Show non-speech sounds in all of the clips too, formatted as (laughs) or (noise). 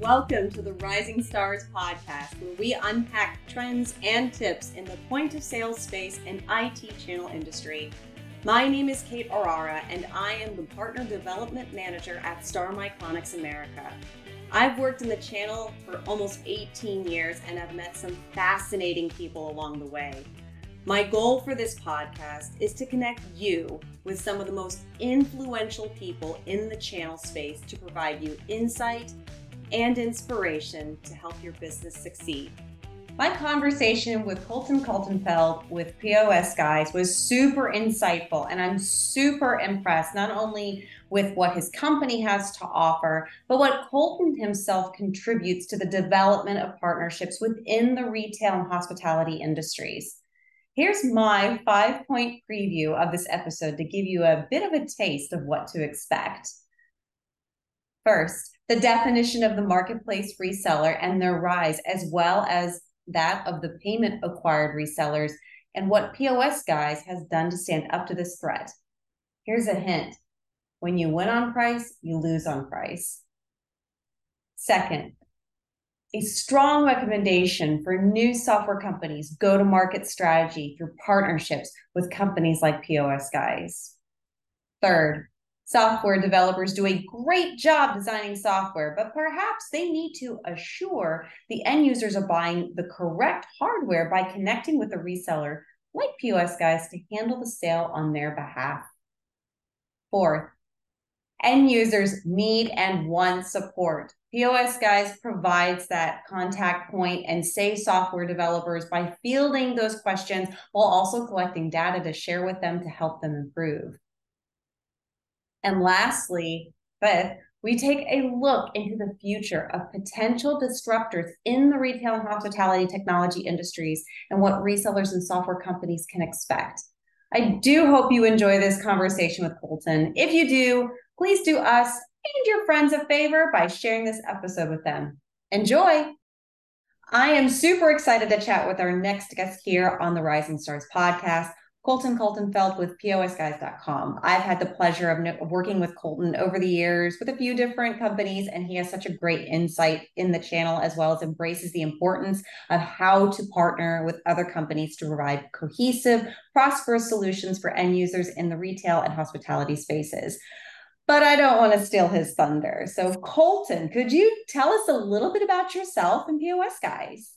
Welcome to the Rising Stars podcast, where we unpack trends and tips in the point of sale space and IT channel industry. My name is Kate Orara, and I am the Partner Development Manager at Star Micronics America. I've worked in the channel for almost 18 years and I've met some fascinating people along the way. My goal for this podcast is to connect you with some of the most influential people in the channel space to provide you insight and inspiration to help your business succeed. My conversation with Colton Kaltenfeldt with POS Guys was super insightful, and I'm super impressed not only with what his company has to offer, but what Colton himself contributes to the development of partnerships within the retail and hospitality industries. Here's my five point preview of this episode to give you a bit of a taste of what to expect. First, the definition of the marketplace reseller and their rise, as well as that of the payment acquired resellers and what POS Guys has done to stand up to this threat. Here's a hint when you win on price, you lose on price. Second, a strong recommendation for new software companies go to market strategy through partnerships with companies like POS Guys. Third, software developers do a great job designing software, but perhaps they need to assure the end users are buying the correct hardware by connecting with a reseller like POS Guys to handle the sale on their behalf. Fourth, end users need and want support. POS Guys provides that contact point and saves software developers by fielding those questions while also collecting data to share with them to help them improve. And lastly, fifth, we take a look into the future of potential disruptors in the retail and hospitality technology industries and what resellers and software companies can expect. I do hope you enjoy this conversation with Colton. If you do, please do us and your friends a favor by sharing this episode with them. Enjoy! I am super excited to chat with our next guest here on the Rising Stars podcast, Colton Kaltenfeldt with POSguys.com. I've had the pleasure of working with Colton over the years with a few different companies, and he has such a great insight in the channel as well as embraces the importance of how to partner with other companies to provide cohesive, prosperous solutions for end users in the retail and hospitality spaces but I don't want to steal his thunder. So, Colton, could you tell us a little bit about yourself and POS Guys?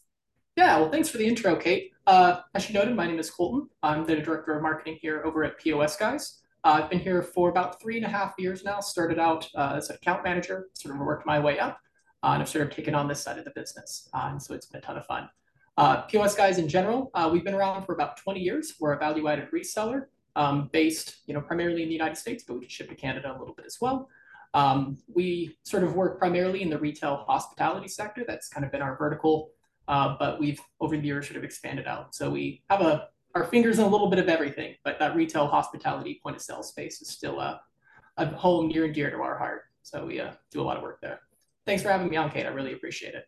Yeah, well, thanks for the intro, Kate. Uh, as you noted, my name is Colton. I'm the director of marketing here over at POS Guys. Uh, I've been here for about three and a half years now. Started out uh, as an account manager, sort of worked my way up, uh, and I've sort of taken on this side of the business. Uh, and so it's been a ton of fun. Uh, POS Guys in general, we've been around for about 20 years. We're a value-added reseller um, based, you know, primarily in the United States, but we can ship to Canada a little bit as well. Um, we sort of work primarily in the retail hospitality sector. That's kind of been our vertical, uh, but we've over the years sort of expanded out. So we have a our fingers in a little bit of everything, but that retail hospitality point of sale space is still a, a home near and dear to our heart. So we uh, do a lot of work there. Thanks for having me on, Kate. I really appreciate it.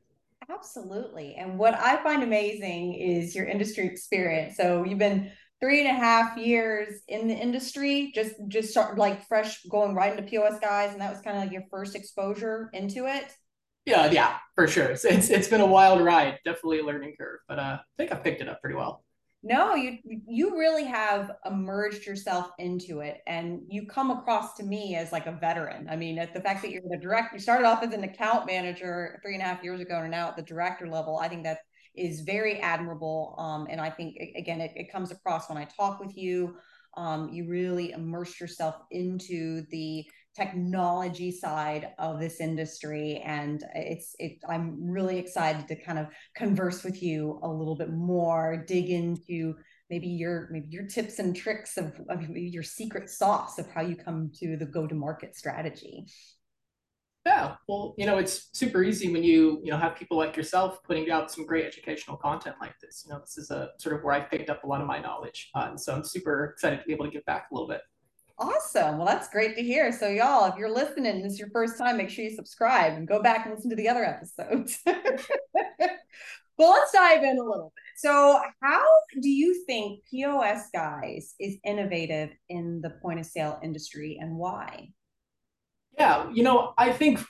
Absolutely. And what I find amazing is your industry experience. So you've been three and a half years in the industry, just just start like fresh going right into POS guys, and that was kind of like your first exposure into it. Yeah, yeah, for sure. It's, it's it's been a wild ride, definitely a learning curve, but uh, I think I picked it up pretty well. No, you you really have emerged yourself into it, and you come across to me as like a veteran. I mean, the fact that you're the direct, you started off as an account manager three and a half years ago, and now at the director level, I think that is very admirable. Um, and I think, again, it, it, comes across when I talk with you. Um, you really immerse yourself into the technology side of this industry and it's it i'm really excited to kind of converse with you a little bit more dig into maybe your maybe your tips and tricks of, of your secret sauce of how you come to the go to market strategy yeah, well, you know, it's super easy when you, you know, have people like yourself putting out some great educational content like this. You know, this is a sort of where I picked up a lot of my knowledge. Uh, and so I'm super excited to be able to give back a little bit. Awesome. Well, that's great to hear. So, y'all, if you're listening, this is your first time, make sure you subscribe and go back and listen to the other episodes. (laughs) well, let's dive in a little bit. So, how do you think POS Guys is innovative in the point of sale industry and why? Yeah, you know, I think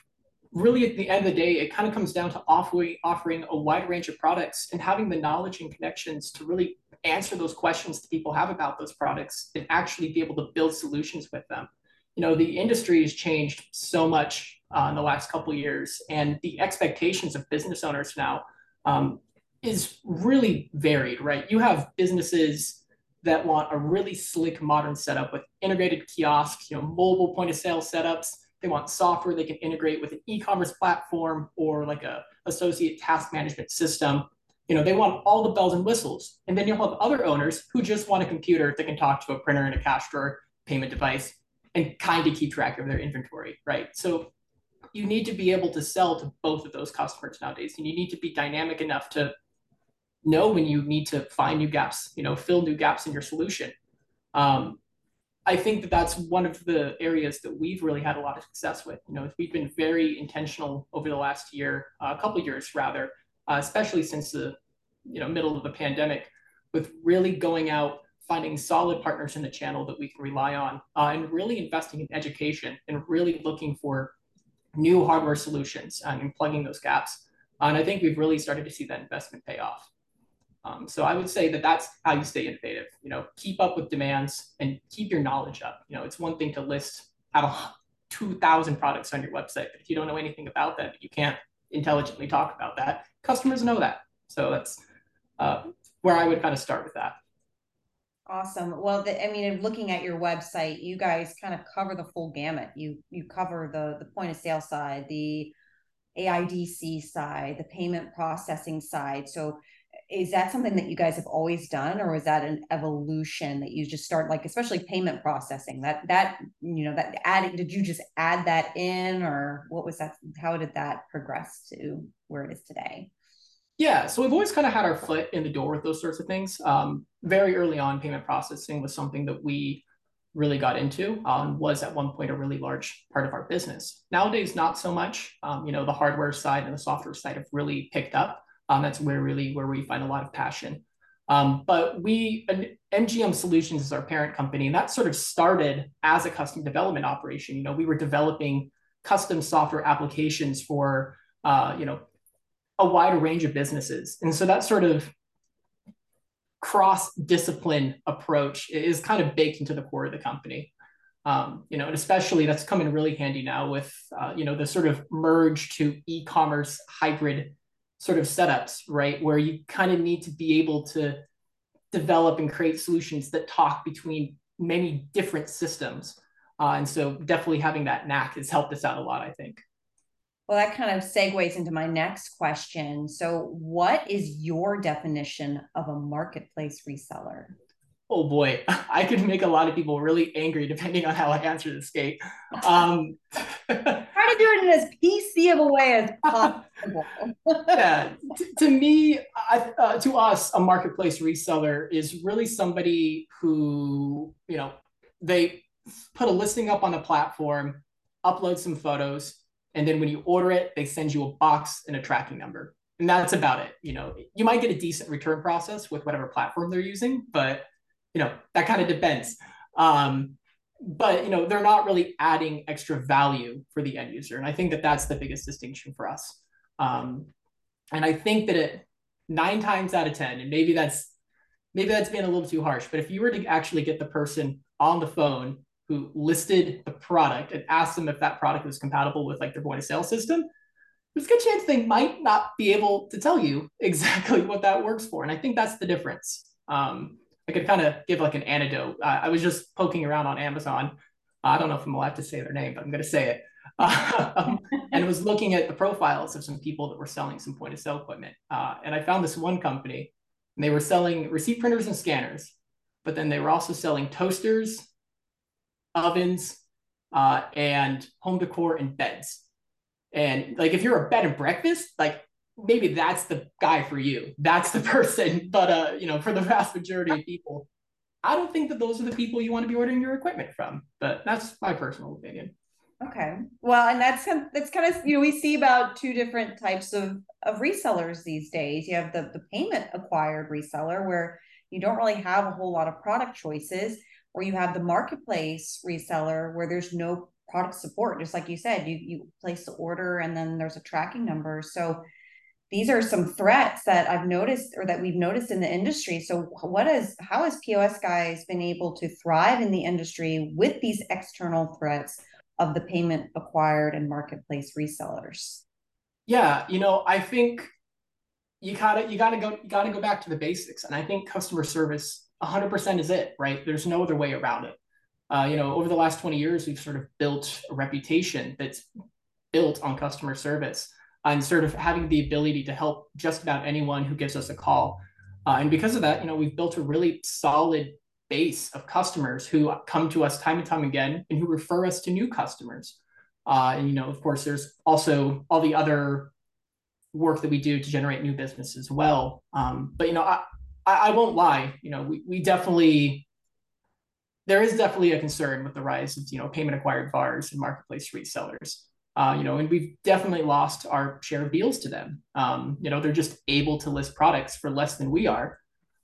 really at the end of the day, it kind of comes down to offering a wide range of products and having the knowledge and connections to really answer those questions that people have about those products and actually be able to build solutions with them. You know, the industry has changed so much uh, in the last couple years, and the expectations of business owners now um, is really varied, right? You have businesses that want a really slick modern setup with integrated kiosks, you know, mobile point of sale setups. They want software they can integrate with an e-commerce platform or like a associate task management system. You know, they want all the bells and whistles. And then you'll have other owners who just want a computer that can talk to a printer and a cash drawer, payment device, and kind of keep track of their inventory, right? So you need to be able to sell to both of those customers nowadays. And you need to be dynamic enough to know when you need to find new gaps, you know, fill new gaps in your solution. Um, I think that that's one of the areas that we've really had a lot of success with. You know, we've been very intentional over the last year, uh, a couple years rather, uh, especially since the you know middle of the pandemic, with really going out, finding solid partners in the channel that we can rely on, uh, and really investing in education and really looking for new hardware solutions and plugging those gaps. And I think we've really started to see that investment pay off. Um, so I would say that that's how you stay innovative. You know, keep up with demands and keep your knowledge up. You know, it's one thing to list have 2,000 products on your website, but if you don't know anything about that, you can't intelligently talk about that. Customers know that. So that's uh, where I would kind of start with that. Awesome. Well, the, I mean, looking at your website, you guys kind of cover the full gamut. You you cover the the point of sale side, the AIDC side, the payment processing side. So is that something that you guys have always done or was that an evolution that you just start like especially payment processing that that you know that adding did you just add that in or what was that how did that progress to where it is today? Yeah so we've always kind of had our foot in the door with those sorts of things. Um, very early on payment processing was something that we really got into um, was at one point a really large part of our business. Nowadays not so much. Um, you know the hardware side and the software side have really picked up um, that's where really where we find a lot of passion. Um, but we, MGM Solutions is our parent company, and that sort of started as a custom development operation. You know, we were developing custom software applications for, uh, you know, a wider range of businesses, and so that sort of cross-discipline approach is kind of baked into the core of the company. Um, you know, and especially that's coming really handy now with, uh, you know, the sort of merge to e-commerce hybrid sort of setups, right? Where you kind of need to be able to develop and create solutions that talk between many different systems. Uh, and so definitely having that knack has helped us out a lot, I think. Well, that kind of segues into my next question. So, what is your definition of a marketplace reseller? Oh boy, (laughs) I could make a lot of people really angry depending on how I answer this, Kate. Um, (laughs) Try to do it in as PC of a way as possible. (laughs) yeah, T- to me, I, uh, to us, a marketplace reseller is really somebody who, you know, they put a listing up on a platform, upload some photos, and then when you order it, they send you a box and a tracking number. And that's about it. You know, you might get a decent return process with whatever platform they're using, but you know, that kind of depends. Um, but you know, they're not really adding extra value for the end user, and I think that that's the biggest distinction for us. Um, and I think that it nine times out of ten, and maybe that's maybe that's being a little too harsh, but if you were to actually get the person on the phone who listed the product and asked them if that product was compatible with like their point of sale system, there's a good chance they might not be able to tell you (laughs) exactly what that works for. And I think that's the difference. Um, I could kind of give like an anecdote. Uh, I was just poking around on Amazon. I don't know if I'm allowed to say their name, but I'm going to say it. (laughs) Um, and was looking at the profiles of some people that were selling some point of sale equipment. Uh, and I found this one company, and they were selling receipt printers and scanners, but then they were also selling toasters, ovens, uh, and home decor and beds. And like if you're a bed and breakfast, like maybe that's the guy for you. That's the (laughs) person. But uh, you know, for the vast majority of people, I don't think that those are the people you want to be ordering your equipment from. But that's my personal opinion. Okay. Well, and that's that's kind of you know we see about two different types of of resellers these days. You have the the payment acquired reseller where you don't really have a whole lot of product choices, or you have the marketplace reseller where there's no product support, just like you said, you you place the order and then there's a tracking number. So these are some threats that I've noticed or that we've noticed in the industry. So what is how has POS guys been able to thrive in the industry with these external threats of the payment acquired and marketplace resellers? Yeah, you know, I think you gotta you gotta go you gotta go back to the basics, and I think customer service 100% is it, right? There's no other way around it. Uh, you know, over the last 20 years, we've sort of built a reputation that's built on customer service and sort of having the ability to help just about anyone who gives us a call. Uh, and because of that, you know, we've built a really solid base of customers who come to us time and time again and who refer us to new customers. Uh, and you know, of course, there's also all the other work that we do to generate new business as well. Um, but you know, I, I, won't lie. You know, we we definitely there is definitely a concern with the rise of you know payment acquired VARs and marketplace resellers. Uh, you know, and we've definitely lost our share of deals to them. Um, you know, they're just able to list products for less than we are,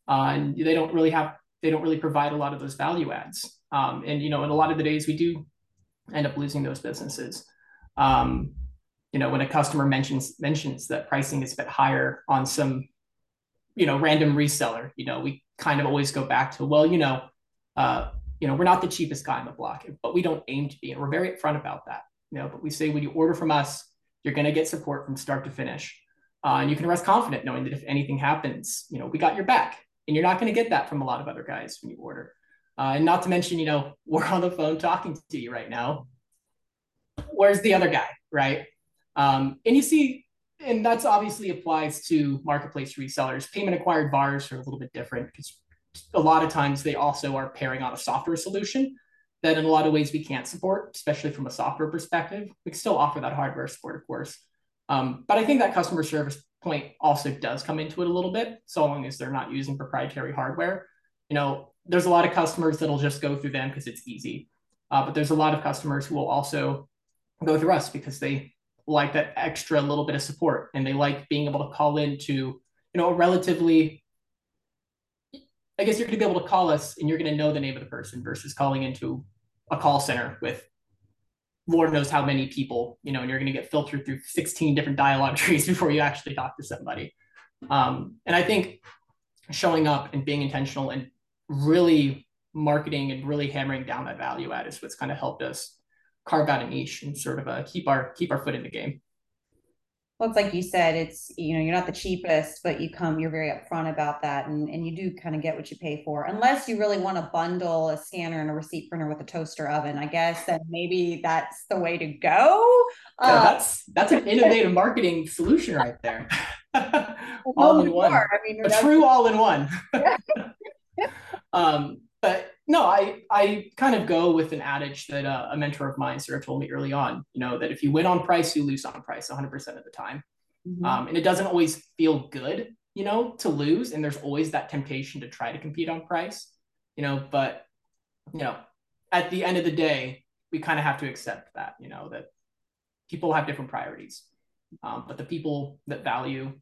uh, and they don't really have they don't really provide a lot of those value adds. Um, and you know, in a lot of the days we do end up losing those businesses. Um, you know, when a customer mentions mentions that pricing is a bit higher on some, you know, random reseller, you know, we kind of always go back to, well, you know, uh, you know, we're not the cheapest guy on the block, but we don't aim to be, and we're very upfront about that. Know, but we say when you order from us, you're going to get support from start to finish, uh, and you can rest confident knowing that if anything happens, you know, we got your back, and you're not going to get that from a lot of other guys when you order. Uh, and not to mention, you know, (laughs) we're on the phone talking to you right now. Where's the other guy, right? Um, and you see, and that's obviously applies to marketplace resellers. Payment acquired VARs are a little bit different because a lot of times they also are pairing on a software solution that in a lot of ways we can't support, especially from a software perspective. We can still offer that hardware support, of course. Um, but I think that customer service point also does come into it a little bit, so long as they're not using proprietary hardware. You know, there's a lot of customers that'll just go through them because it's easy. Uh, but there's a lot of customers who will also go through us because they like that extra little bit of support and they like being able to call into you know a relatively i guess you're going to be able to call us and you're going to know the name of the person versus calling into a call center with lord knows how many people you know and you're going to get filtered through 16 different dialogue (laughs) trees before you actually talk to somebody um, and i think showing up and being intentional and really marketing and really hammering down that value add is what's kind of helped us carve out a niche and sort of uh, keep our keep our foot in the game. Well, it's like you said, it's you know you're not the cheapest, but you come you're very upfront about that, and and you do kind of get what you pay for, unless you really want to bundle a scanner and a receipt printer with a toaster oven. I guess then maybe that's the way to go. Yeah, uh, that's that's an (laughs) innovative marketing solution right there. (laughs) all in one. I mean, a true all in one. (laughs) um, but no, I I kind of go with an adage that uh, a mentor of mine sort of told me early on. You know that if you win on price, you lose on price 100 percent of the time, mm-hmm. um, and it doesn't always feel good, you know, to lose. And there's always that temptation to try to compete on price, you know. But you know, at the end of the day, we kind of have to accept that, you know, that people have different priorities, um, but the people that value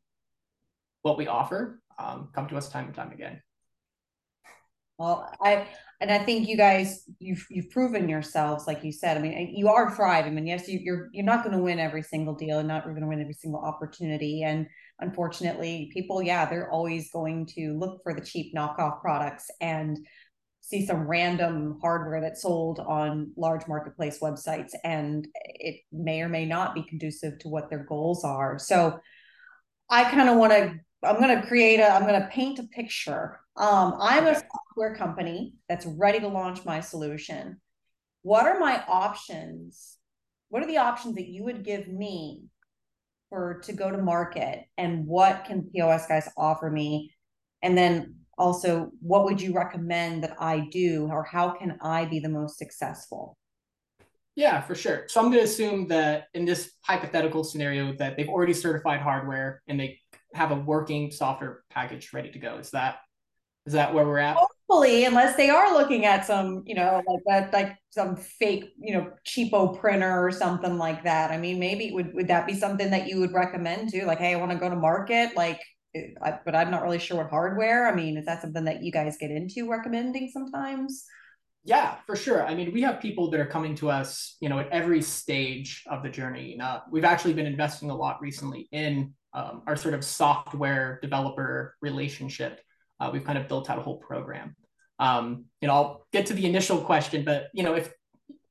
what we offer um, come to us time and time again. Well, I and I think you guys you've you've proven yourselves, like you said. I mean, you are thriving. I mean, yes, you, you're you're not going to win every single deal, and not going to win every single opportunity. And unfortunately, people, yeah, they're always going to look for the cheap knockoff products and see some random hardware that's sold on large marketplace websites, and it may or may not be conducive to what their goals are. So, I kind of want to. I'm going to create a. I'm going to paint a picture um, I'm a software company that's ready to launch my solution. What are my options? What are the options that you would give me for to go to market? And what can POS guys offer me? And then also, what would you recommend that I do, or how can I be the most successful? Yeah, for sure. So I'm going to assume that in this hypothetical scenario that they've already certified hardware and they have a working software package ready to go. Is that is that where we're at? Oh, Hopefully, unless they are looking at some, you know, like that, like some fake, you know, cheapo printer or something like that. I mean, maybe would would that be something that you would recommend too? Like, hey, I want to go to market, like, I, but I'm not really sure what hardware. I mean, is that something that you guys get into recommending sometimes? Yeah, for sure. I mean, we have people that are coming to us, you know, at every stage of the journey. Uh, we've actually been investing a lot recently in um, our sort of software developer relationship. Uh, we've kind of built out a whole program. Um, you know, I'll get to the initial question, but you know, if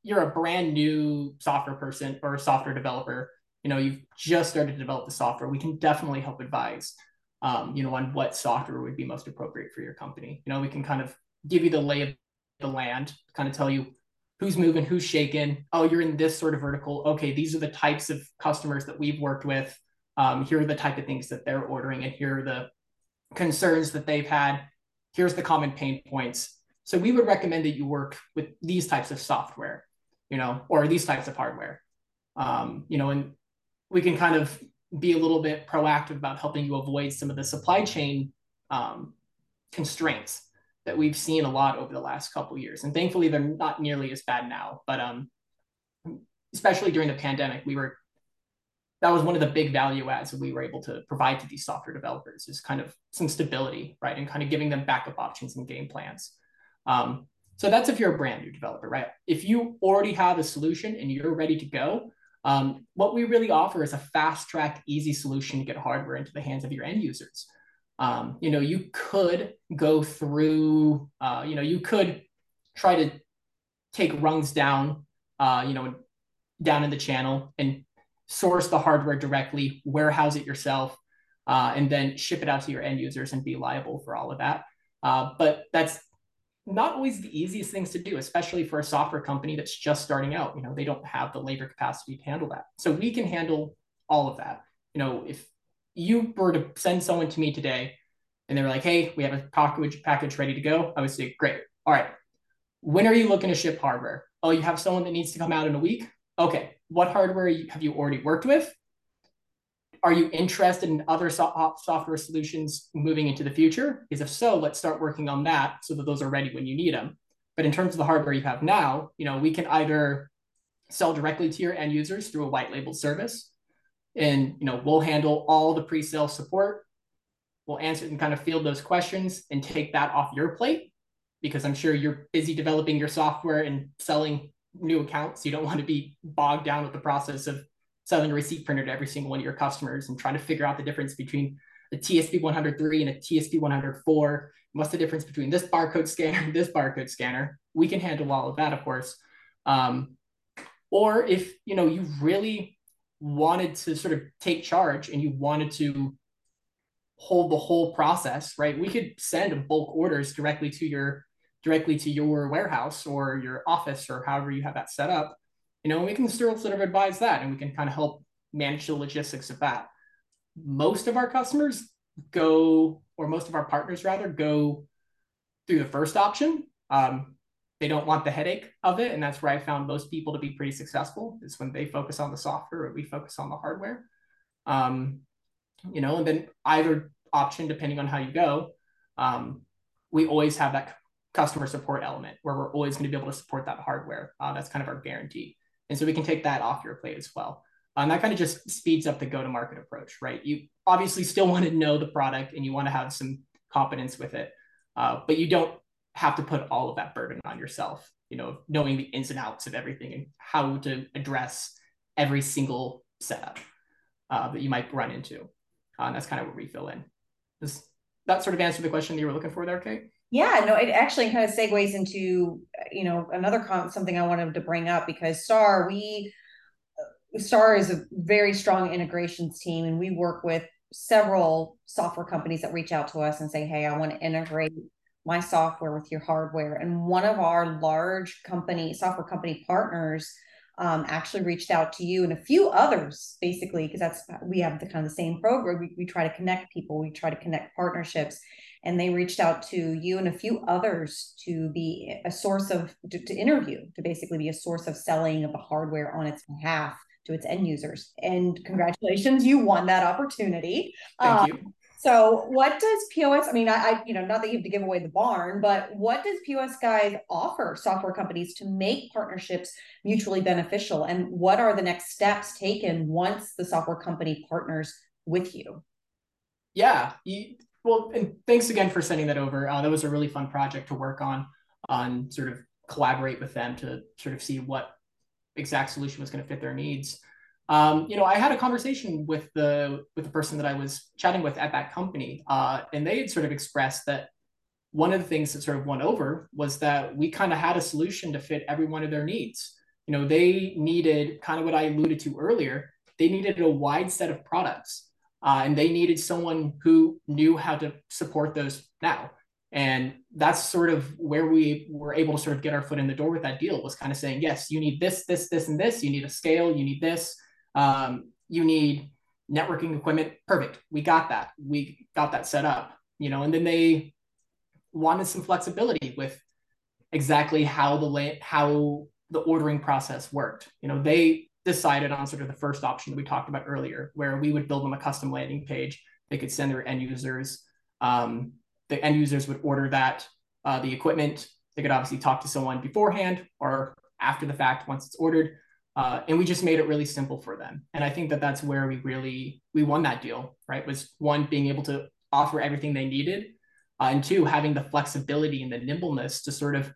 you're a brand new software person or a software developer, you know, you've just started to develop the software, we can definitely help advise, um, you know, on what software would be most appropriate for your company. You know, we can kind of give you the lay of the land, kind of tell you who's moving, who's shaking. Oh, you're in this sort of vertical. Okay, these are the types of customers that we've worked with. Um, here are the type of things that they're ordering, and here are the concerns that they've had. Here's the common pain points. So we would recommend that you work with these types of software, you know, or these types of hardware. Um, you know, and we can kind of be a little bit proactive about helping you avoid some of the supply chain um, constraints that we've seen a lot over the last couple years. And thankfully, they're not nearly as bad now. But um, especially during the pandemic, we were that was one of the big value adds that we were able to provide to these software developers is kind of some stability, right, and kind of giving them backup options and game plans. Um, so that's if you're a brand new developer, right? If you already have a solution and you're ready to go, um, what we really offer is a fast track, easy solution to get hardware into the hands of your end users. Um, you know, you could go through, uh, you know, you could try to take rungs down, uh, you know, down in the channel and source the hardware directly, warehouse it yourself, uh, and then ship it out to your end users and be liable for all of that. Uh, but that's not always the easiest things to do, especially for a software company that's just starting out. You know, they don't have the labor capacity to handle that. So we can handle all of that. You know, if you were to send someone to me today and they were like, hey, we have a package package ready to go, I would say, great. All right. When are you looking to ship hardware? Oh, you have someone that needs to come out in a week? Okay. What hardware have you already worked with? Are you interested in other so- software solutions moving into the future? Because if so, let's start working on that so that those are ready when you need them. But in terms of the hardware you have now, you know, we can either sell directly to your end users through a white label service, and you know, we'll handle all the pre-sale support. We'll answer and kind of field those questions and take that off your plate because I'm sure you're busy developing your software and selling new accounts. You don't want to be bogged down with the process of selling a receipt printer to every single one of your customers and trying to figure out the difference between a TSP 103 and a TSP 104. What's the difference between this barcode scanner and (laughs) this barcode scanner? We can handle all of that, of course. Um, or if you know you really wanted to sort of take charge and you wanted to hold the whole process, right? We could send bulk orders directly to your directly to your warehouse or your office or however you have that set up, you know, we can still sort of advise that and we can kind of help manage the logistics of that. Most of our customers go, or most of our partners rather, go through the first option. Um, they don't want the headache of it. And that's where I found most people to be pretty successful is when they focus on the software or we focus on the hardware. Um, you know, and then either option, depending on how you go, um, we always have that customer support element where we're always going to be able to support that hardware. Uh, that's kind of our guarantee. And so we can take that off your plate as well. And um, that kind of just speeds up the go to market approach, right? You obviously still want to know the product and you want to have some competence with it, uh, but you don't have to put all of that burden on yourself, you know, knowing the ins and outs of everything and how to address every single setup uh, that you might run into. Uh, and that's kind of what we fill in. Does that sort of answer the question that you were looking for there, Kate? Yeah, no, it actually kind of segues into you know another something I wanted to bring up because Star we uh, Star is a very strong integrations team, and we work with several software companies that reach out to us and say, "Hey, I want to integrate my software with your hardware." And one of our large company software company partners um, actually reached out to you and a few others, basically, because that's we have the kind of the same program. We, we try to connect people, we try to connect partnerships, and they reached out to you and a few others to be a source of to, to interview to basically be a source of selling of the hardware on its behalf to its end users. And congratulations you won that opportunity. Thank um, you. so what does pos i mean I, I you know not that you have to give away the barn but what does POS Guys offer software companies to make partnerships mutually beneficial? And what are the next steps taken once the software company partners with you? Yeah well, and thanks again for sending that over. Uh, that was a really fun project to work on, on sort of collaborate with them to sort of see what exact solution was going to fit their needs. Um, you know, I had a conversation with the with the person that I was chatting with at that company, uh, and they had sort of expressed that one of the things that sort of won over was that we kind of had a solution to fit every one of their needs. You know, they needed kind of what I alluded to earlier. They needed a wide set of products, uh, and they needed someone who knew how to support those now. And that's sort of where we were able to sort of get our foot in the door with that deal was kind of saying, yes, you need this, this, this, and this. You need a scale. You need this. Um, you need networking equipment. Perfect. We got that. We got that set up. You know, and then they wanted some flexibility with exactly how the how the ordering process worked. You know, they decided on sort of the first option that we talked about earlier, where we would build them a custom landing page. They could send their end users. Um, the end users would order that uh, the equipment. They could obviously talk to someone beforehand or after the fact once it's ordered. Uh, and we just made it really simple for them. And I think that that's where we really we won that deal. Right, was one being able to offer everything they needed uh, and two, having the flexibility and the nimbleness to sort of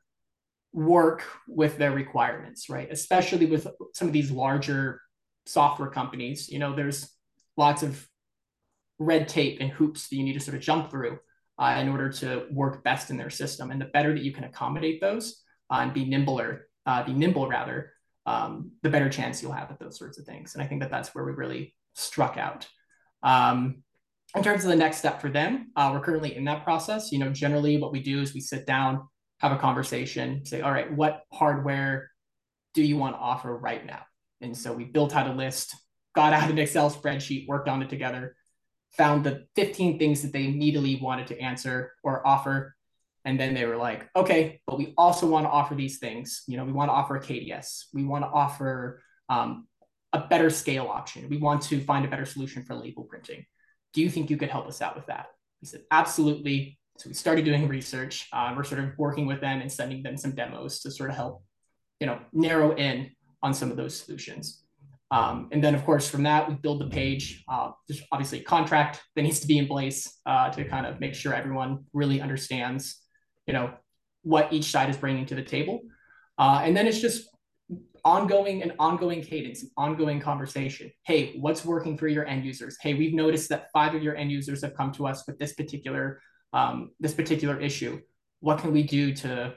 work with their requirements, right? Especially with some of these larger software companies, you know, there's lots of red tape and hoops that you need to sort of jump through uh, in order to work best in their system. And the better that you can accommodate those uh, and be nimbler, uh, be nimble rather, um, the better chance you'll have at those sorts of things. And I think that that's where we really struck out. Um, in terms of the next step for them, uh, we're currently in that process. You know, generally what we do is we sit down, have a conversation, say, all right, what hardware do you want to offer right now? And so we built out a list, got out an Excel spreadsheet, worked on it together, found the 15 things that they immediately wanted to answer or offer. And then they were like, okay, but we also want to offer these things. You know, we want to offer a KDS. We want to offer um, a better scale option. We want to find a better solution for label printing do you think you could help us out with that? He said, absolutely. So we started doing research. Uh, we're sort of working with them and sending them some demos to sort of help, you know, narrow in on some of those solutions. Um, and then, of course, from that, we build the page. Uh, there's obviously a contract that needs to be in place uh, to kind of make sure everyone really understands, you know, what each side is bringing to the table. Uh, and then it's just ongoing and ongoing cadence, and ongoing conversation. Hey, what's working for your end users? Hey, we've noticed that five of your end users have come to us with this particular um, this particular issue. What can we do to,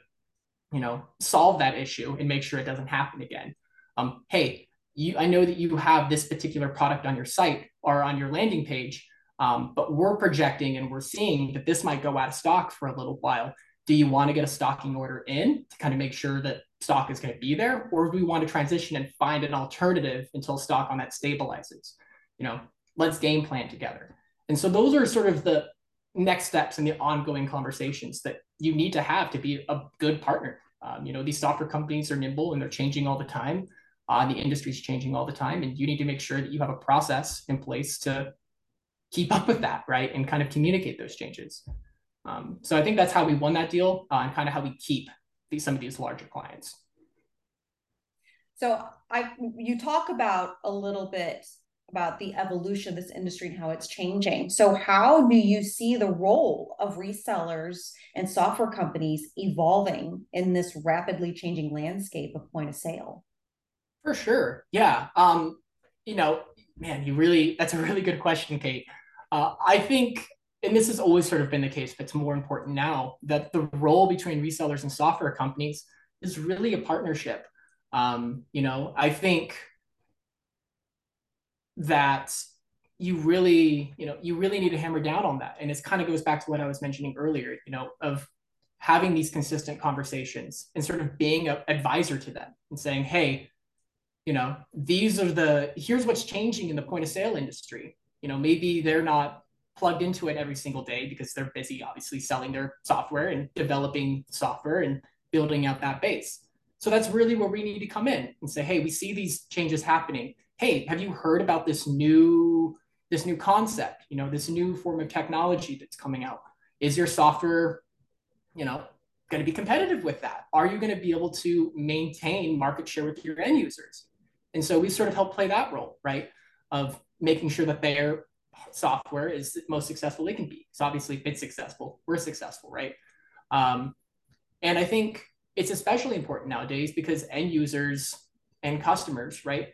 you know, solve that issue and make sure it doesn't happen again? Um, hey, you, I know that you have this particular product on your site or on your landing page, um, but we're projecting and we're seeing that this might go out of stock for a little while. Do you want to get a stocking order in to kind of make sure that stock is going to be there, or do we want to transition and find an alternative until stock on that stabilizes? You know, let's game plan together. And so those are sort of the next steps in the ongoing conversations that you need to have to be a good partner. Um, you know, these software companies are nimble and they're changing all the time. Uh, the industry is changing all the time, and you need to make sure that you have a process in place to keep up with that, right, and kind of communicate those changes. Um, so I think that's how we won that deal, uh, and kind of how we keep these some of these larger clients. So I you talk about a little bit about the evolution of this industry and how it's changing. So how do you see the role of resellers and software companies evolving in this rapidly changing landscape of point of sale? For sure. Yeah. Um, you know, man, you really that's a really good question, Kate. Uh, I think and this has always sort of been the case, but it's more important now that the role between resellers and software companies is really a partnership. Um, you know, I think that you really, you know, you really need to hammer down on that. And it kind of goes back to what I was mentioning earlier, you know, of having these consistent conversations and sort of being an advisor to them and saying, hey, you know, these are the, here's what's changing in the point of sale industry. You know, maybe they're not plugged into it every single day because they're busy, obviously, selling their software and developing software and building out that base. So that's really where we need to come in and say, hey, we see these changes happening. Hey, have you heard about this new this new concept? You know, this new form of technology that's coming out. Is your software, you know, going to be competitive with that? Are you going to be able to maintain market share with your end users? And so we sort of help play that role, right? Of making sure that they're software is most successful they can be. So obviously, if it's successful, we're successful, right? Um, and I think it's especially important nowadays because end users and customers, right?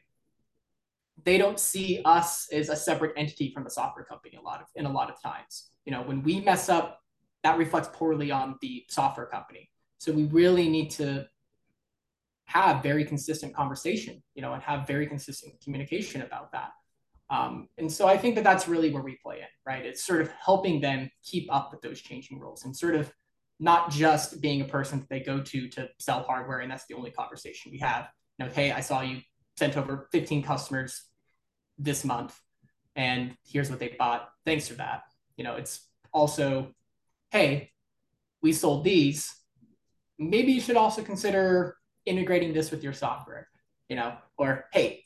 They don't see us as a separate entity from the software company a lot of in a lot of times. You know, when we mess up, that reflects poorly on the software company. So we really need to have very consistent conversation, you know, and have very consistent communication about that. Um, and so I think that that's really where we play in, right? It's sort of helping them keep up with those changing rules and sort of not just being a person that they go to to sell hardware and that's the only conversation we have you know hey i saw you sent over 15 customers this month and here's what they bought. Thanks for that. You know it's also hey we sold these. Maybe you should also consider integrating this with your software you know or hey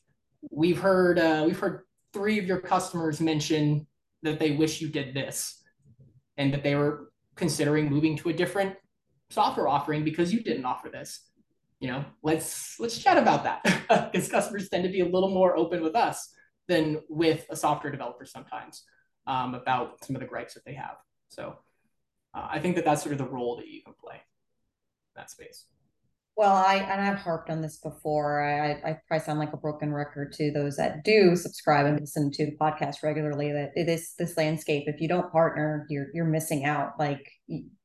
we've heard uh, we've heard three of your customers mention that they wish you did this and that they were considering moving to a different software offering because you didn't offer this. You know let's let's chat about that (laughs) because customers tend to be a little more open with us than with a software developer sometimes um, about some of the gripes that they have so uh, i think that that's sort of the role that you can play in that space well, I and I've harped on this before. I, I probably sound like a broken record to those that do subscribe and listen to the podcast regularly. That it is this landscape. If you don't partner, you're you're missing out. Like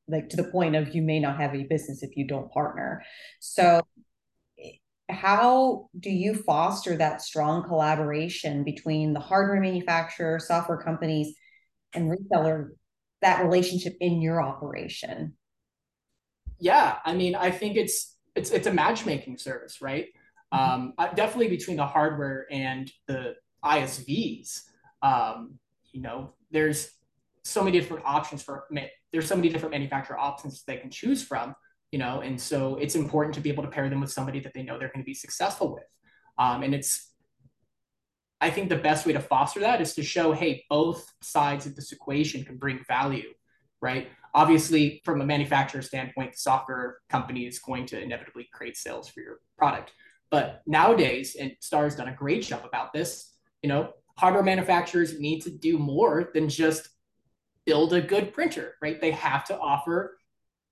like to the point of you may not have a business if you don't partner. So, how do you foster that strong collaboration between the hardware manufacturer, software companies, and reseller? That relationship in your operation. Yeah, I mean, I think it's it's it's a matchmaking service, right? Mm-hmm. Um, uh, definitely between the hardware and the ISVs. Um, you know, there's so many different options for there's so many different manufacturer options they can choose from. You know, and so it's important to be able to pair them with somebody that they know they're going to be successful with. Um, and it's I think the best way to foster that is to show, hey, both sides of this equation can bring value, right? Obviously, from a manufacturer standpoint, the software company is going to inevitably create sales for your product. But nowadays, and Star's done a great job about this, you know, hardware manufacturers need to do more than just build a good printer, right? They have to offer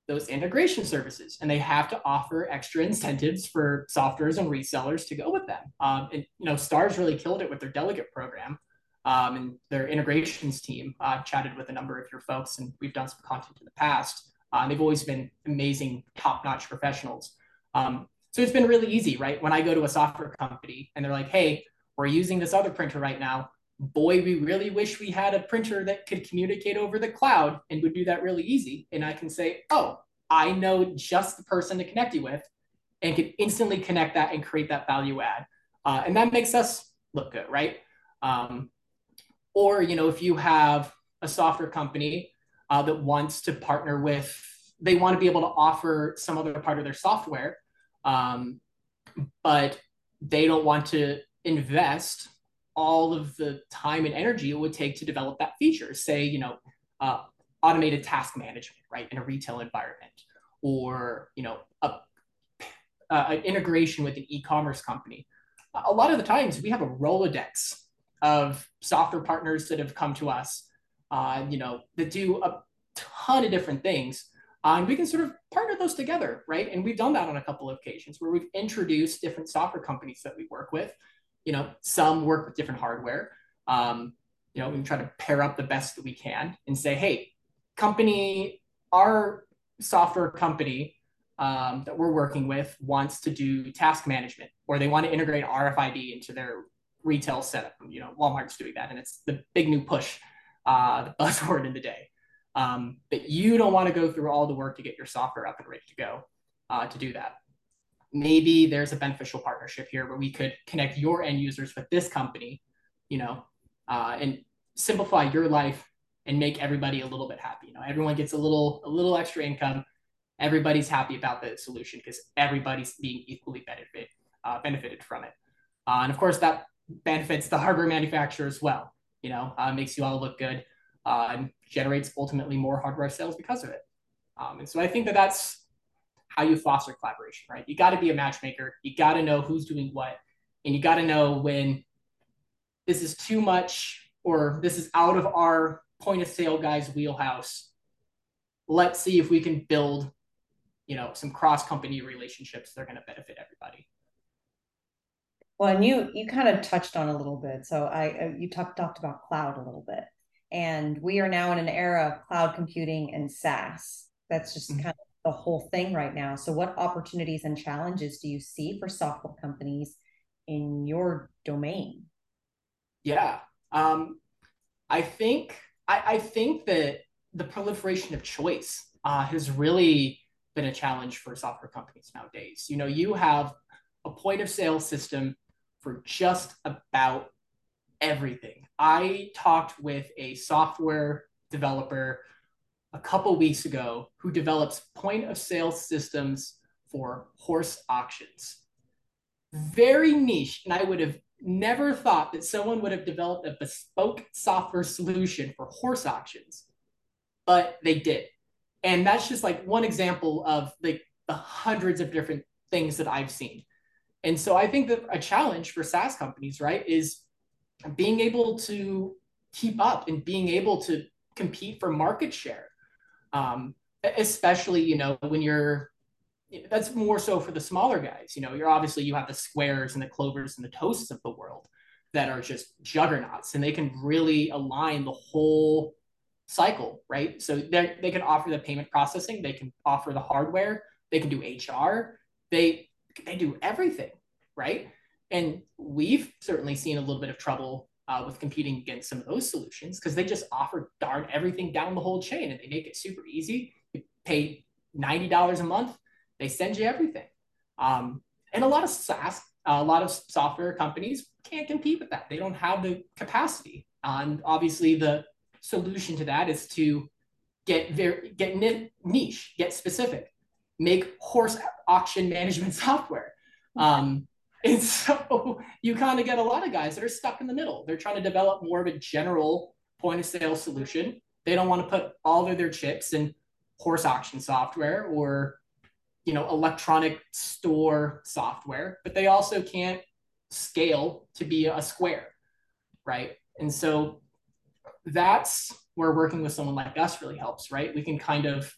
those integration services and they have to offer extra incentives for softwares and resellers to go with them. Um, and, you know, Star's really killed it with their delegate program um, and their integrations team. I've chatted with a number of your folks, and we've done some content in the past. Uh, they've always been amazing, top-notch professionals. Um, so it's been really easy, right? When I go to a software company and they're like, "Hey, we're using this other printer right now. Boy, we really wish we had a printer that could communicate over the cloud and would do that really easy." And I can say, "Oh, I know just the person to connect you with," and can instantly connect that and create that value add, uh, and that makes us look good, right? Um, or, you know, if you have a software company uh, that wants to partner with, they want to be able to offer some other part of their software, um, but they don't want to invest all of the time and energy it would take to develop that feature. Say, you know, uh, automated task management, right, in a retail environment, or you know, a, uh, an integration with an e-commerce company. A lot of the times, we have a Rolodex of software partners that have come to us, uh, you know, that do a ton of different things. Uh, and we can sort of partner those together, right? And we've done that on a couple of occasions where we've introduced different software companies that we work with. You know, some work with different hardware. Um, you know, we try to pair up the best that we can and say, hey, company, our software company um, that we're working with wants to do task management or they want to integrate RFID into their retail setup. You know, Walmart's doing that, and it's the big new push, uh, the (laughs) buzzword in the day. Um, but you don't want to go through all the work to get your software up and ready to go uh, to do that. Maybe there's a beneficial partnership here where we could connect your end users with this company, you know, uh, and simplify your life and make everybody a little bit happy. You know, everyone gets a little a little extra income. Everybody's happy about the solution because everybody's being equally benefit uh, benefited from it. Uh, and of course, that benefits the hardware manufacturer as well. You know, uh, makes you all look good uh, and generates ultimately more hardware sales because of it. Um, and so I think that that's how you foster collaboration, right? You got to be a matchmaker. You got to know who's doing what, and you got to know when this is too much or this is out of our point of sale guy's wheelhouse. Let's see if we can build, you know some cross company relationships that are going to benefit everybody. Well, and you you kind of touched on a little bit. So I you talked talked about cloud a little bit, and we are now in an era of cloud computing and SaaS. That's just mm-hmm. kind of the whole thing right now. So, what opportunities and challenges do you see for software companies in your domain? Yeah, um, I think I, I, think that the proliferation of choice uh, has really been a challenge for software companies nowadays. You know, you have a point of sale system for just about everything. I talked with a software developer a couple weeks ago who develops point of sale systems for horse auctions. Very niche, and I would have never thought that someone would have developed a bespoke software solution for horse auctions, but they did. And that's just like one example of like the hundreds of different things that I've seen. And so I think that a challenge for SaaS companies, right, is being able to keep up and being able to compete for market share. Um, especially, you know, when you're that's more so for the smaller guys. You know, you're obviously you have the squares and the clovers and the toasts of the world that are just juggernauts and they can really align the whole cycle, right? So they they can offer the payment processing, they can offer the hardware, they can do HR, they they do everything, right? And we've certainly seen a little bit of trouble uh, with competing against some of those solutions because they just offer darn everything down the whole chain and they make it super easy. You pay $90 a month, they send you everything. Um, and a lot of SaaS, uh, a lot of software companies can't compete with that. They don't have the capacity. And obviously, the solution to that is to get very get niche, get specific make horse auction management (laughs) software. Um, and (laughs) so you kind of get a lot of guys that are stuck in the middle. They're trying to develop more of a general point of sale solution. They don't want to put all of their chips in horse auction software or you know electronic store software, but they also can't scale to be a square, right? And so that's where working with someone like us really helps, right? We can kind of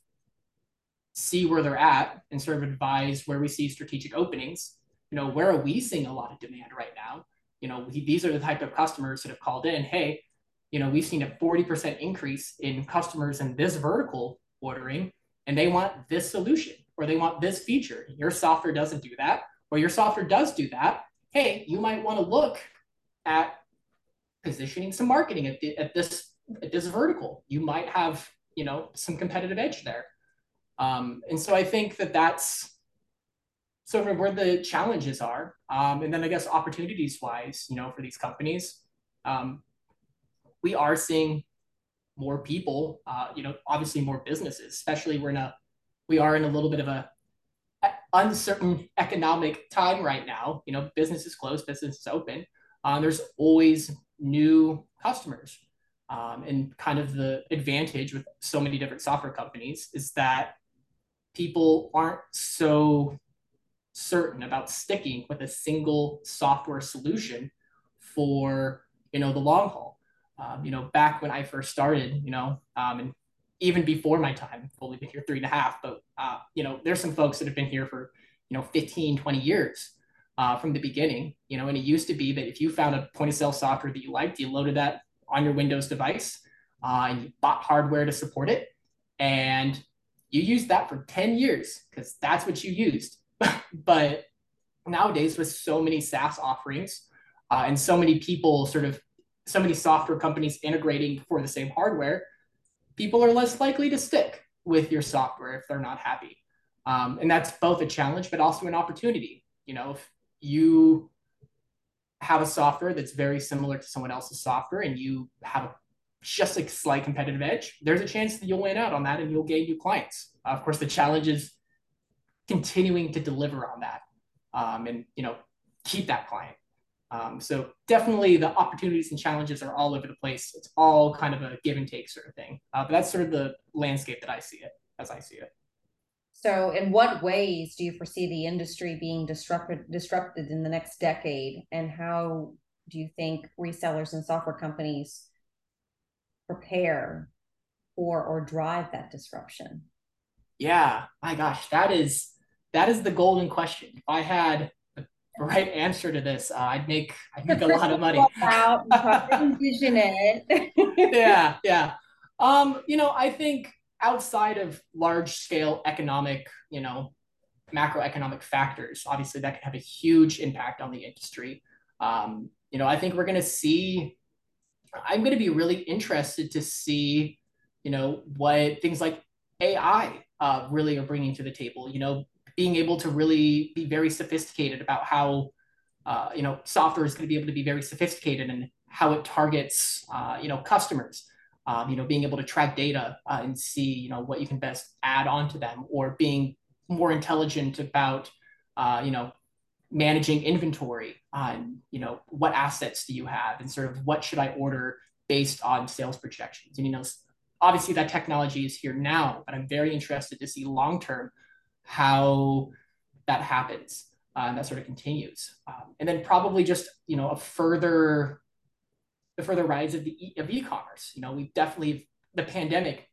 see where they're at and sort of advise where we see strategic openings. You know, where are we seeing a lot of demand right now? You know, we, these are the type of customers that have called in, hey, you know, we've seen a 40% increase in customers in this vertical ordering, and they want this solution or they want this feature. Your software doesn't do that, or your software does do that. Hey, you might want to look at positioning some marketing at, the, at this at this vertical. You might have, you know, some competitive edge there. Um, and so I think that that's sort of where the challenges are. Um, and then I guess opportunities wise, you know, for these companies, um, we are seeing more people, uh, you know, obviously more businesses, especially we're in a, we are in a little bit of a uncertain economic time right now. You know, business is closed, business is open. Uh, there's always new customers. Um, and kind of the advantage with so many different software companies is that people aren't so certain about sticking with a single software solution for you know the long haul. Um, you know, back when I first started, you know, um, and even before my time, I've only been here three and a half, but uh, you know, there's some folks that have been here for you know 15, 20 years uh, from the beginning. You know, and it used to be that if you found a point of sale software that you liked, you loaded that on your Windows device, uh, and you bought hardware to support it, and you used that for 10 years because that's what you used. But nowadays, with so many SaaS offerings uh, and so many people sort of, so many software companies integrating for the same hardware, people are less likely to stick with your software if they're not happy. Um, and that's both a challenge, but also an opportunity. You know, if you have a software that's very similar to someone else's software and you have a just a slight competitive edge, there's a chance that you'll win out on that and you'll gain new clients. Uh, of course, the challenge is continuing to deliver on that um, and you know keep that client. Um, so definitely the opportunities and challenges are all over the place. It's all kind of a give and take sort of thing. Uh, but that's sort of the landscape that I see it as I see it. So, in what ways do you foresee the industry being disrupted disrupted in the next decade, and how do you think resellers and software companies prepare for or drive that disruption? Yeah, my gosh, that is that is the golden question. If I had the right answer to this, uh, I'd make I'd make a lot of money. (laughs) Out, envision it. (laughs) yeah, yeah. Um, you know, I think outside of large scale economic, you know, macroeconomic factors, obviously that could have a huge impact on the industry. Um, you know, I think we're going to see. I'm going to be really interested to see, you know, what things like AI uh, really are bringing to the table. You know, being able to really be very sophisticated about how uh, you know software is going to be able to be very sophisticated and how it targets uh, you know customers. Um, you know being able to track data uh, and see you know what you can best add on to them or being more intelligent about uh, you know managing inventory on you know what assets do you have and sort of what should i order based on sales projections. And you know obviously that technology is here now but i'm very interested to see long term how that happens uh, and that sort of continues. Um, and then probably just you know a further the further rise of the e- of e-commerce. You know, we've definitely the pandemic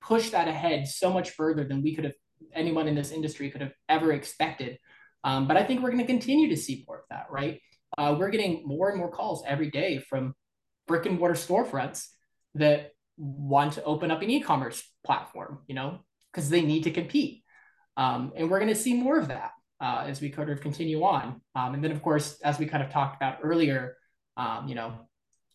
pushed that ahead so much further than we could have anyone in this industry could have ever expected. Um, but I think we're going to continue to see more of that, right? Uh, we're getting more and more calls every day from brick and mortar storefronts that want to open up an e-commerce platform, you know, because they need to compete. Um, and we're going to see more of that uh, as we kind of continue on. Um, and then, of course, as we kind of talked about earlier, um, you know,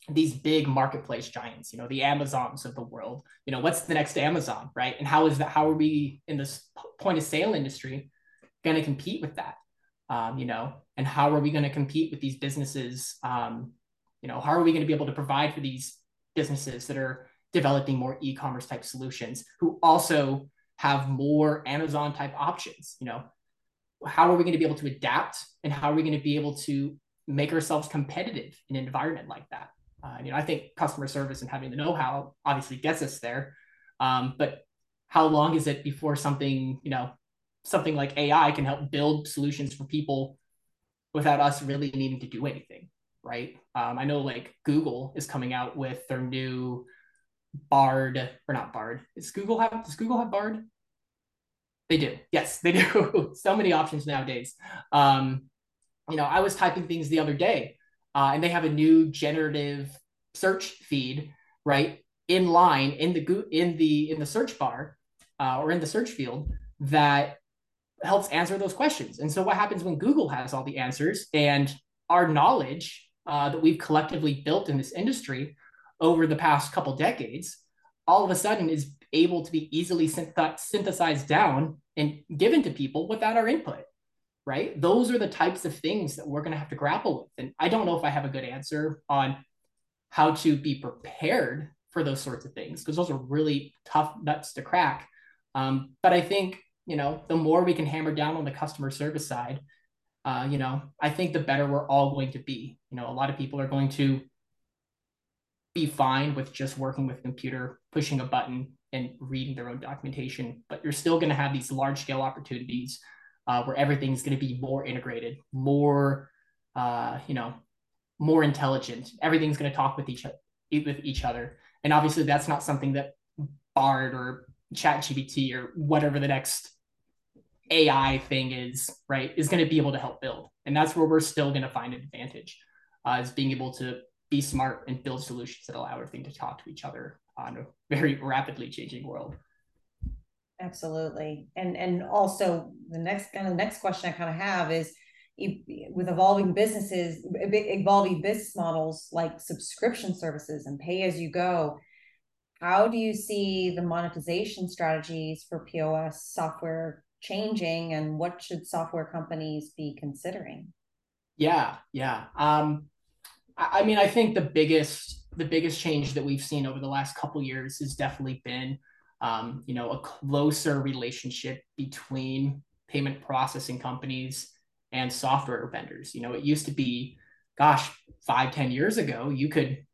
these big marketplace giants, you know, the Amazons of the world, you know, what's the next Amazon, right? And how is that, how are we in this point of sale industry going to compete with that? Um, you know, and how are we going to compete with these businesses? Um, you know, how are we going to be able to provide for these businesses that are developing more e-commerce type solutions who also have more Amazon type options. You know, how are we going to be able to adapt and how are we going to be able to make ourselves competitive in an environment like that? Uh, you know, I think customer service and having the know-how obviously gets us there. Um, but how long is it before something, you know, something like AI can help build solutions for people without us really needing to do anything, right? Um, I know like Google is coming out with their new Bard or not Bard. Does Google have does Google have Bard? They do. Yes, they do. (laughs) so many options nowadays. Um, you know, I was typing things the other day, uh, and they have a new generative search feed, right, in line in the in the in the search bar uh, or in the search field that helps answer those questions. And so, what happens when Google has all the answers and our knowledge uh, that we've collectively built in this industry over the past couple decades, all of a sudden is able to be easily synthesized down and given to people without our input, right? Those are the types of things that we're going to have to grapple with. And I don't know if I have a good answer on how to be prepared for those sorts of things because those are really tough nuts to crack. Um, but I think, you know, the more we can hammer down on the customer service side, uh, you know, I think the better we're all going to be. You know, a lot of people are going to be fine with just working with a computer, pushing a button, and reading their own documentation. But you're still going to have these large scale opportunities uh, where everything's going to be more integrated, more, uh, you know, more intelligent. Everything's going to talk with each with each other, and obviously that's not something that Bard or ChatGPT or whatever the next AI thing is, right, is going to be able to help build. And that's where we're still going to find an advantage, uh, is being able to be smart and build solutions that allow everything to talk to each other on a very rapidly changing world. Absolutely. And and also the next kind of next question I kind of have is with evolving businesses, evolving business models like subscription services and pay as you go, how do you see the monetization strategies for POS software changing and what should software companies be considering? Yeah, yeah. Um, I mean, I think the biggest the biggest change that we've seen over the last couple years has definitely been, um, you know, a closer relationship between payment processing companies and software vendors. You know, it used to be, gosh, five ten years ago, you could,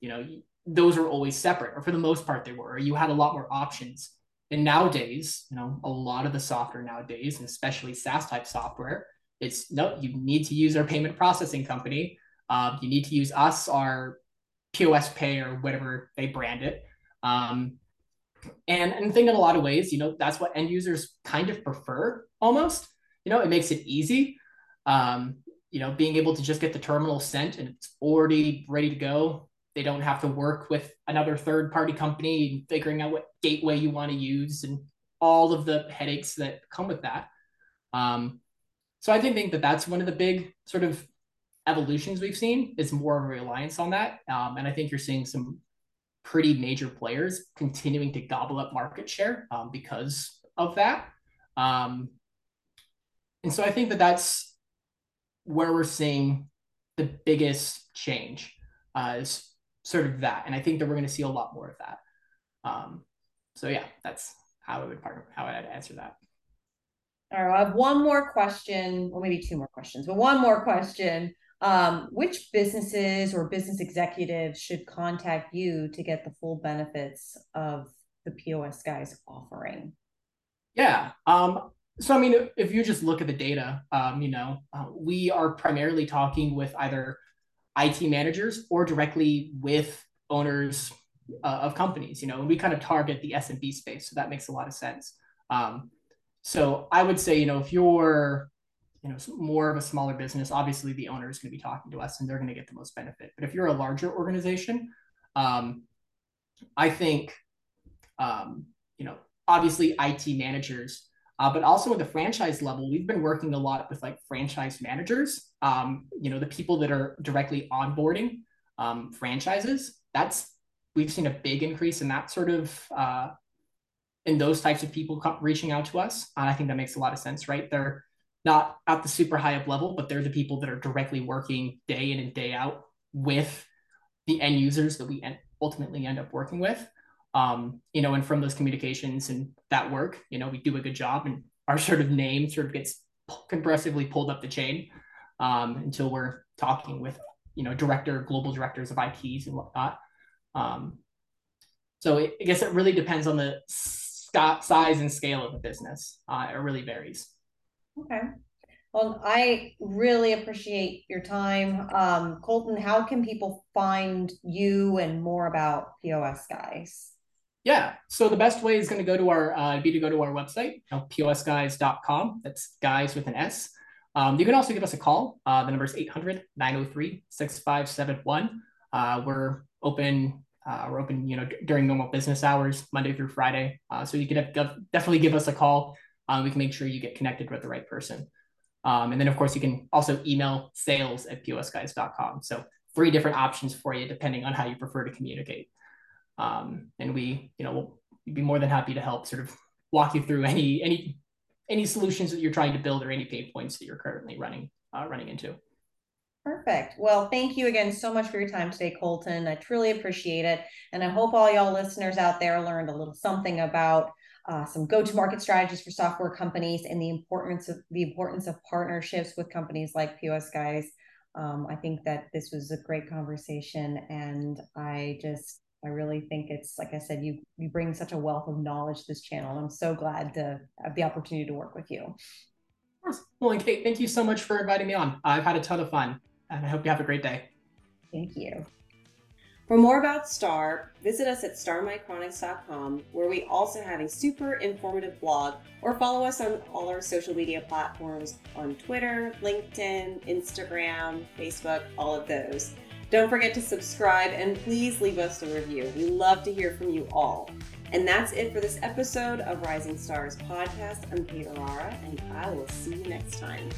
you know, those were always separate, or for the most part, they were. You had a lot more options. And nowadays, you know, a lot of the software nowadays, and especially SaaS type software, it's no, you need to use our payment processing company um, you need to use us, our POS Pay or whatever they brand it. Um, and, and I think in a lot of ways, you know, that's what end users kind of prefer almost. You know, it makes it easy. Um, you know, being able to just get the terminal sent and it's already ready to go. They don't have to work with another third party company and figuring out what gateway you want to use and all of the headaches that come with that. Um, so I think, think that that's one of the big sort of evolutions we've seen is more of a reliance on that. Um, and I think you're seeing some pretty major players continuing to gobble up market share um, because of that. Um, and so I think that that's where we're seeing the biggest change uh, is sort of that. And I think that we're going to see a lot more of that. Um, so yeah, that's how I would partner, how I'd answer that. All right, I have one more question, well, maybe two more questions, but one more question. Um, which businesses or business executives should contact you to get the full benefits of the POS guys offering? Yeah. Um, so, I mean, if you just look at the data, um, you know, uh, we are primarily talking with either IT managers or directly with owners uh, of companies, you know, and we kind of target the SMB space. So that makes a lot of sense. Um, so I would say, you know, if you're, you know, more of a smaller business, obviously the owner is going to be talking to us and they're going to get the most benefit. But if you're a larger organization, um, I think, um, you know, obviously IT managers, uh, but also at the franchise level, we've been working a lot with like franchise managers, um, you know, the people that are directly onboarding um, franchises. That's we've seen a big increase in that sort of uh, in those types of people reaching out to us. And I think that makes a lot of sense, right? They're not at the super high up level, but they're the people that are directly working day in and day out with the end users that we ultimately end up working with. Um, you know, and from those communications and that work, you know, we do a good job and our sort of name sort of gets compressively pulled up the chain um, until we're talking with, you know, director, global directors of ITs and whatnot. Um, so it, I guess it really depends on the size and scale of the business. Uh, it really varies. Okay. Well, I really appreciate your time. Um, Colton, how can people find you and more about POS Guys? Yeah, so the best way is going to go to our uh, be to go to our website, posguys.com. That's guys with an S. Um, you can also give us a call. Uh, the number is 800 903 6571. Uh, we're open uh, we're open, you know, d- during normal business hours, Monday through Friday. Uh, so you can have, definitely give us a call. Um, we can make sure you get connected with the right person. Um, and then, of course, you can also email sales at posguys.com. So three different options for you, depending on how you prefer to communicate. Um, and we, you know, we'll be more than happy to help sort of walk you through any any any solutions that you're trying to build or any pain points that you're currently running uh, running into. Perfect. Well, thank you again so much for your time today, Colton. I truly appreciate it. And I hope all y'all listeners out there learned a little something about uh, some go-to-market strategies for software companies and the importance of the importance of partnerships with companies like POS Guys. Um, I think that this was a great conversation, and I just I really think it's like I said, you you bring such a wealth of knowledge to this channel. I'm so glad to have the opportunity to work with you. Well, and Kate, thank you so much for inviting me on. I've had a ton of fun and I hope you have a great day. Thank you. For more about STAR, visit us at starmicronics.com, where we also have a super informative blog, or follow us on all our social media platforms on Twitter, LinkedIn, Instagram, Facebook, all of those. Don't forget to subscribe and please leave us a review. We love to hear from you all. And that's it for this episode of Rising Stars podcast. I'm Kate Orara, and I will see you next time.